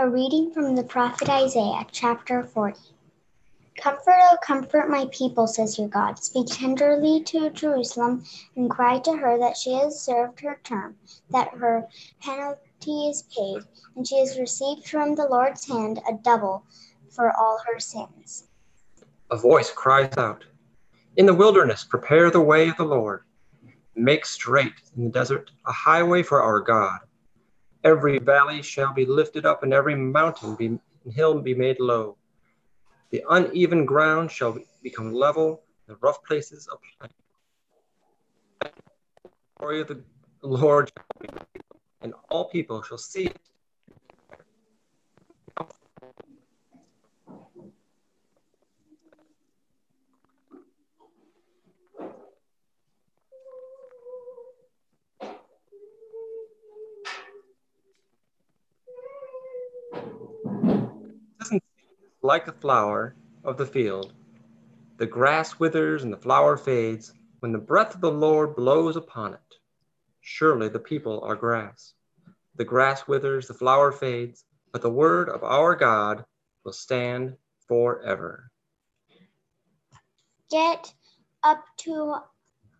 A reading from the prophet Isaiah, chapter 40. Comfort, O comfort my people, says your God. Speak tenderly to Jerusalem and cry to her that she has served her term, that her penalty is paid, and she has received from the Lord's hand a double for all her sins. A voice cries out In the wilderness, prepare the way of the Lord. Make straight in the desert a highway for our God. Every valley shall be lifted up, and every mountain be, and hill be made low. The uneven ground shall become level, the rough places a plain. Glory of the Lord and all people shall see it. Like a flower of the field. The grass withers and the flower fades when the breath of the Lord blows upon it. Surely the people are grass. The grass withers, the flower fades, but the word of our God will stand forever. Get up to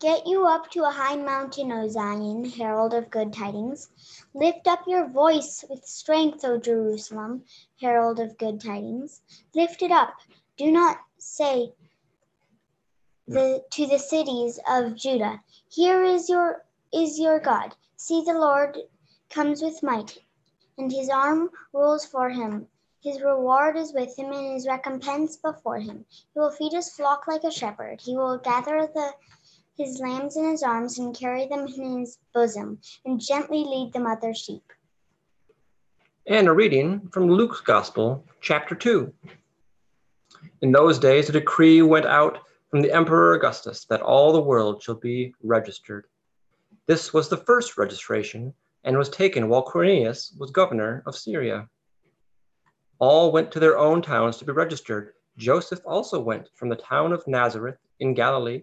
Get you up to a high mountain, O Zion, herald of good tidings. Lift up your voice with strength, O Jerusalem, herald of good tidings. Lift it up. Do not say the, to the cities of Judah, Here is your is your God. See the Lord comes with might, and his arm rules for him. His reward is with him, and his recompense before him. He will feed his flock like a shepherd. He will gather the his lambs in his arms and carry them in his bosom, and gently lead the mother sheep. And a reading from Luke's Gospel, chapter 2. In those days, a decree went out from the Emperor Augustus that all the world shall be registered. This was the first registration and was taken while Quirinius was governor of Syria. All went to their own towns to be registered. Joseph also went from the town of Nazareth in Galilee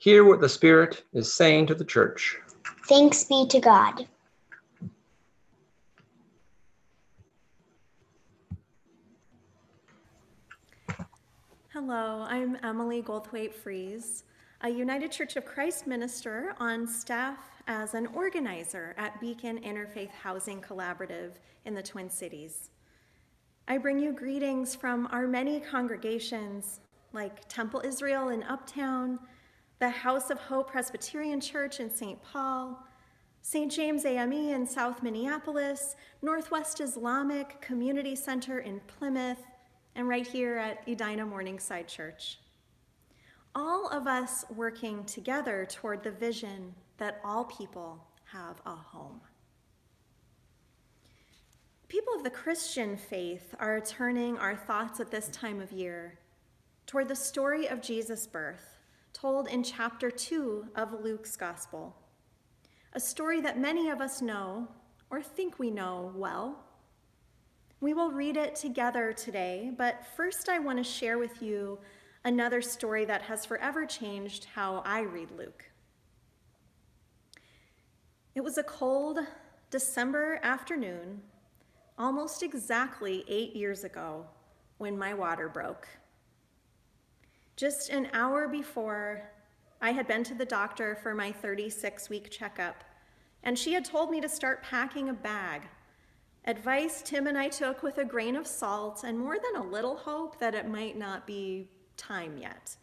Hear what the Spirit is saying to the church. Thanks be to God. Hello, I'm Emily Goldthwaite Fries, a United Church of Christ minister on staff as an organizer at Beacon Interfaith Housing Collaborative in the Twin Cities. I bring you greetings from our many congregations like Temple Israel in Uptown, the House of Hope Presbyterian Church in St. Paul, St. James AME in South Minneapolis, Northwest Islamic Community Center in Plymouth, and right here at Edina Morningside Church. All of us working together toward the vision that all people have a home. People of the Christian faith are turning our thoughts at this time of year toward the story of Jesus' birth told in chapter 2 of Luke's Gospel. A story that many of us know or think we know well. We will read it together today, but first I want to share with you another story that has forever changed how I read Luke. It was a cold December afternoon, almost exactly eight years ago, when my water broke. Just an hour before, I had been to the doctor for my 36 week checkup, and she had told me to start packing a bag. Advice Tim and I took with a grain of salt and more than a little hope that it might not be time yet.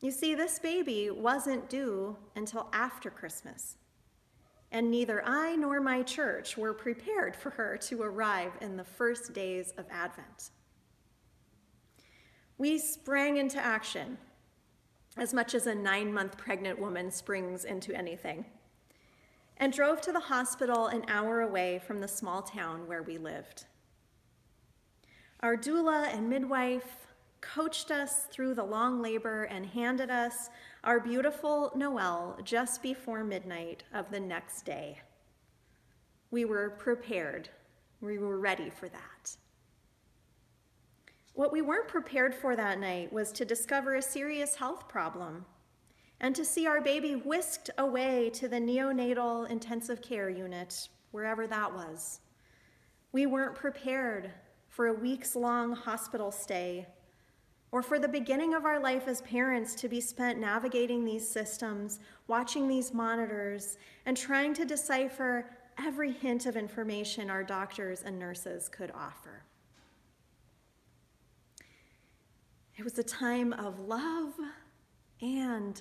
You see, this baby wasn't due until after Christmas, and neither I nor my church were prepared for her to arrive in the first days of Advent. We sprang into action as much as a nine month pregnant woman springs into anything, and drove to the hospital an hour away from the small town where we lived. Our doula and midwife coached us through the long labor and handed us our beautiful Noel just before midnight of the next day. We were prepared. We were ready for that. What we weren't prepared for that night was to discover a serious health problem and to see our baby whisked away to the neonatal intensive care unit, wherever that was. We weren't prepared for a weeks long hospital stay or for the beginning of our life as parents to be spent navigating these systems, watching these monitors, and trying to decipher every hint of information our doctors and nurses could offer. It was a time of love and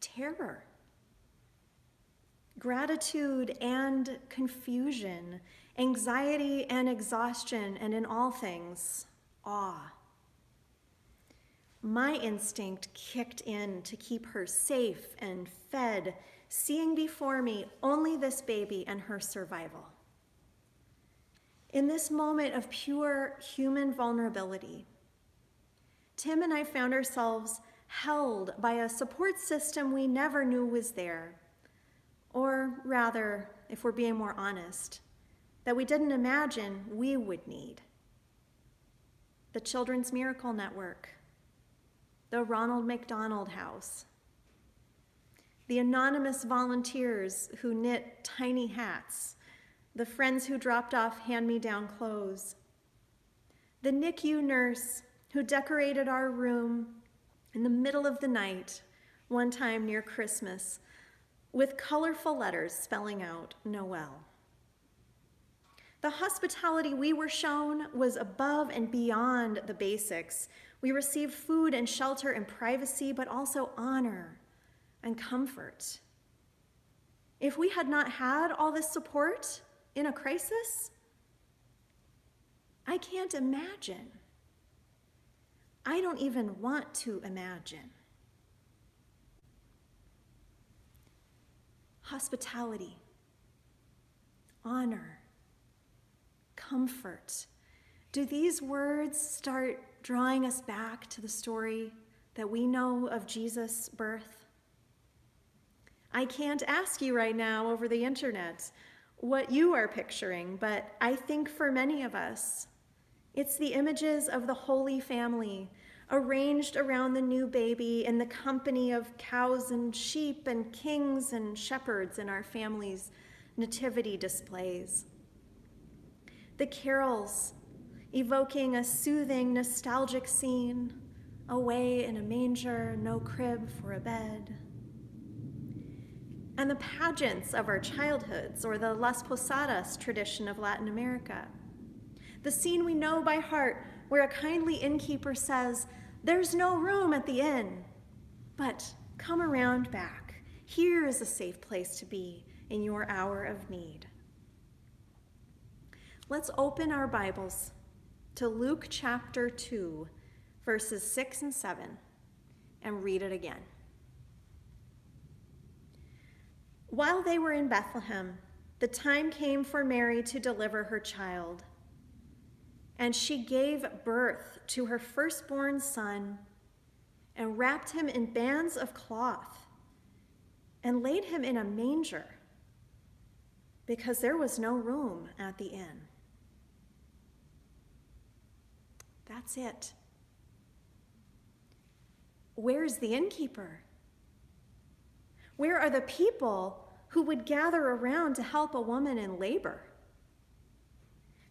terror, gratitude and confusion, anxiety and exhaustion, and in all things, awe. My instinct kicked in to keep her safe and fed seeing before me only this baby and her survival. In this moment of pure human vulnerability, Tim and I found ourselves held by a support system we never knew was there. Or rather, if we're being more honest, that we didn't imagine we would need. The Children's Miracle Network, the Ronald McDonald House, the anonymous volunteers who knit tiny hats, the friends who dropped off hand me down clothes, the NICU nurse who decorated our room in the middle of the night, one time near Christmas, with colorful letters spelling out Noel. The hospitality we were shown was above and beyond the basics. We received food and shelter and privacy, but also honor and comfort. If we had not had all this support in a crisis, I can't imagine. I don't even want to imagine. Hospitality, honor, comfort. Do these words start drawing us back to the story that we know of Jesus' birth? I can't ask you right now over the internet what you are picturing, but I think for many of us, it's the images of the Holy Family arranged around the new baby in the company of cows and sheep and kings and shepherds in our family's nativity displays. The carols evoking a soothing, nostalgic scene away in a manger, no crib for a bed and the pageants of our childhoods, or the Las Posadas tradition of Latin America. The scene we know by heart, where a kindly innkeeper says, There's no room at the inn, but come around back. Here is a safe place to be in your hour of need. Let's open our Bibles to Luke chapter 2, verses 6 and 7, and read it again. While they were in Bethlehem, the time came for Mary to deliver her child. And she gave birth to her firstborn son and wrapped him in bands of cloth and laid him in a manger because there was no room at the inn. That's it. Where's the innkeeper? Where are the people who would gather around to help a woman in labor.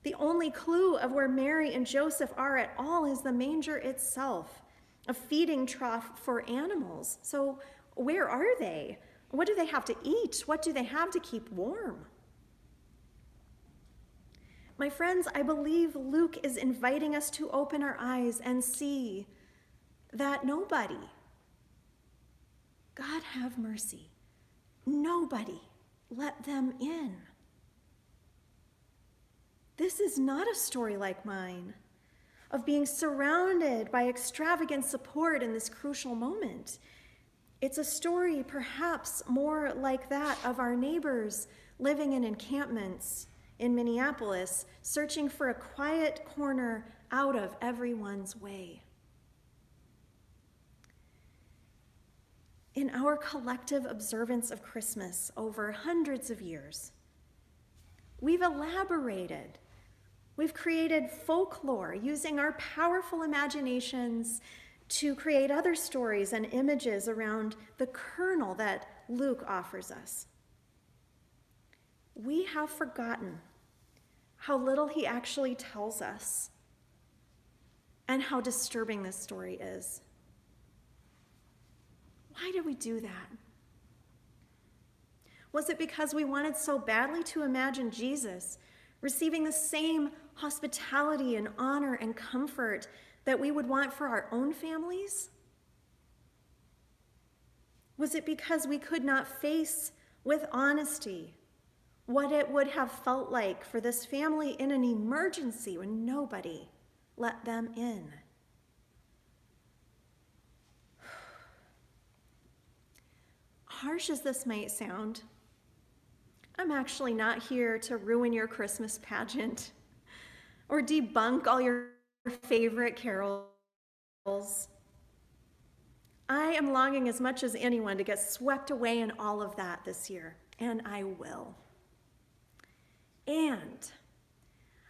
The only clue of where Mary and Joseph are at all is the manger itself, a feeding trough for animals. So, where are they? What do they have to eat? What do they have to keep warm? My friends, I believe Luke is inviting us to open our eyes and see that nobody, God have mercy, Nobody let them in. This is not a story like mine of being surrounded by extravagant support in this crucial moment. It's a story perhaps more like that of our neighbors living in encampments in Minneapolis, searching for a quiet corner out of everyone's way. In our collective observance of Christmas over hundreds of years, we've elaborated, we've created folklore using our powerful imaginations to create other stories and images around the kernel that Luke offers us. We have forgotten how little he actually tells us and how disturbing this story is. Why did we do that? Was it because we wanted so badly to imagine Jesus receiving the same hospitality and honor and comfort that we would want for our own families? Was it because we could not face with honesty what it would have felt like for this family in an emergency when nobody let them in? Harsh as this might sound, I'm actually not here to ruin your Christmas pageant or debunk all your favorite carols. I am longing as much as anyone to get swept away in all of that this year, and I will. And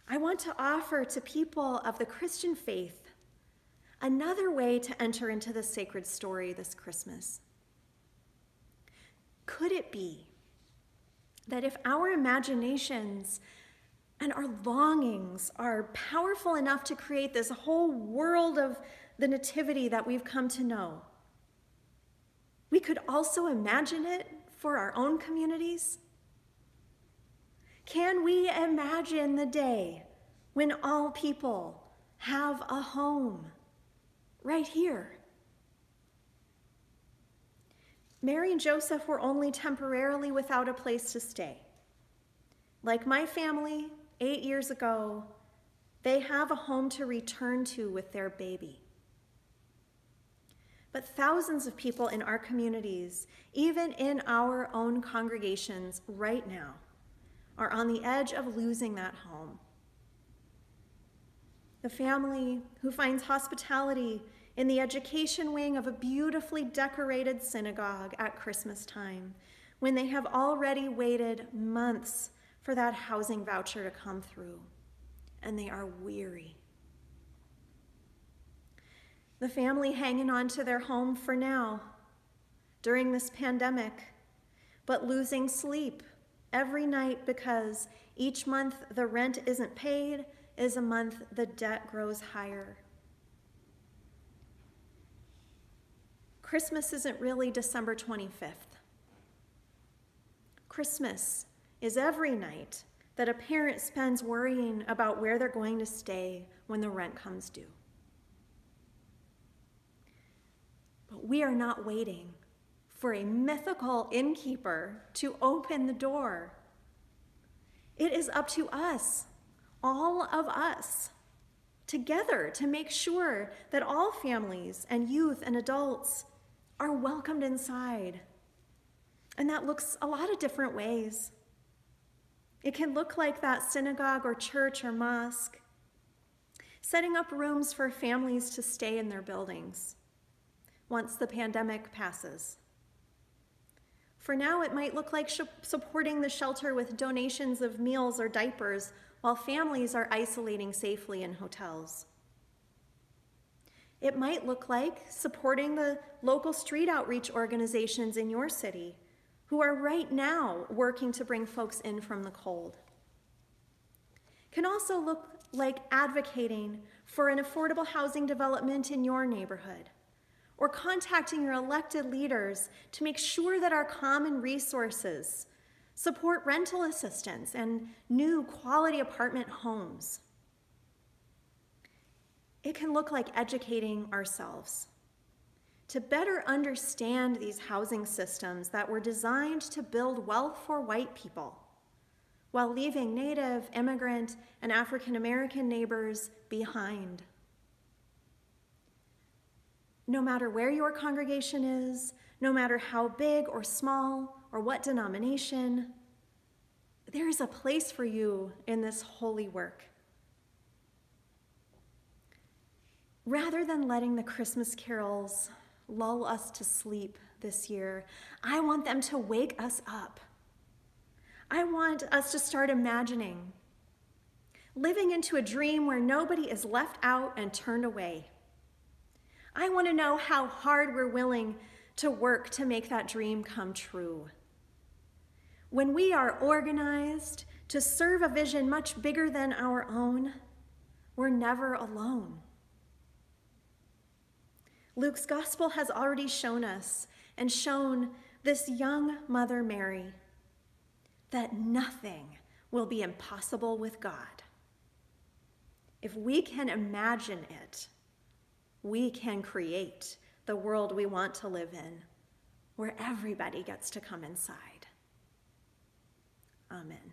I want to offer to people of the Christian faith another way to enter into the sacred story this Christmas. Could it be that if our imaginations and our longings are powerful enough to create this whole world of the Nativity that we've come to know, we could also imagine it for our own communities? Can we imagine the day when all people have a home right here? Mary and Joseph were only temporarily without a place to stay. Like my family eight years ago, they have a home to return to with their baby. But thousands of people in our communities, even in our own congregations right now, are on the edge of losing that home. The family who finds hospitality in the education wing of a beautifully decorated synagogue at Christmas time, when they have already waited months for that housing voucher to come through, and they are weary. The family hanging on to their home for now during this pandemic, but losing sleep every night because each month the rent isn't paid is a month the debt grows higher. Christmas isn't really December 25th. Christmas is every night that a parent spends worrying about where they're going to stay when the rent comes due. But we are not waiting for a mythical innkeeper to open the door. It is up to us, all of us, together to make sure that all families and youth and adults are welcomed inside. And that looks a lot of different ways. It can look like that synagogue or church or mosque, setting up rooms for families to stay in their buildings once the pandemic passes. For now, it might look like supporting the shelter with donations of meals or diapers while families are isolating safely in hotels. It might look like supporting the local street outreach organizations in your city who are right now working to bring folks in from the cold. Can also look like advocating for an affordable housing development in your neighborhood or contacting your elected leaders to make sure that our common resources support rental assistance and new quality apartment homes. It can look like educating ourselves to better understand these housing systems that were designed to build wealth for white people while leaving Native, immigrant, and African American neighbors behind. No matter where your congregation is, no matter how big or small or what denomination, there is a place for you in this holy work. Rather than letting the Christmas carols lull us to sleep this year, I want them to wake us up. I want us to start imagining living into a dream where nobody is left out and turned away. I want to know how hard we're willing to work to make that dream come true. When we are organized to serve a vision much bigger than our own, we're never alone. Luke's gospel has already shown us and shown this young Mother Mary that nothing will be impossible with God. If we can imagine it, we can create the world we want to live in, where everybody gets to come inside. Amen.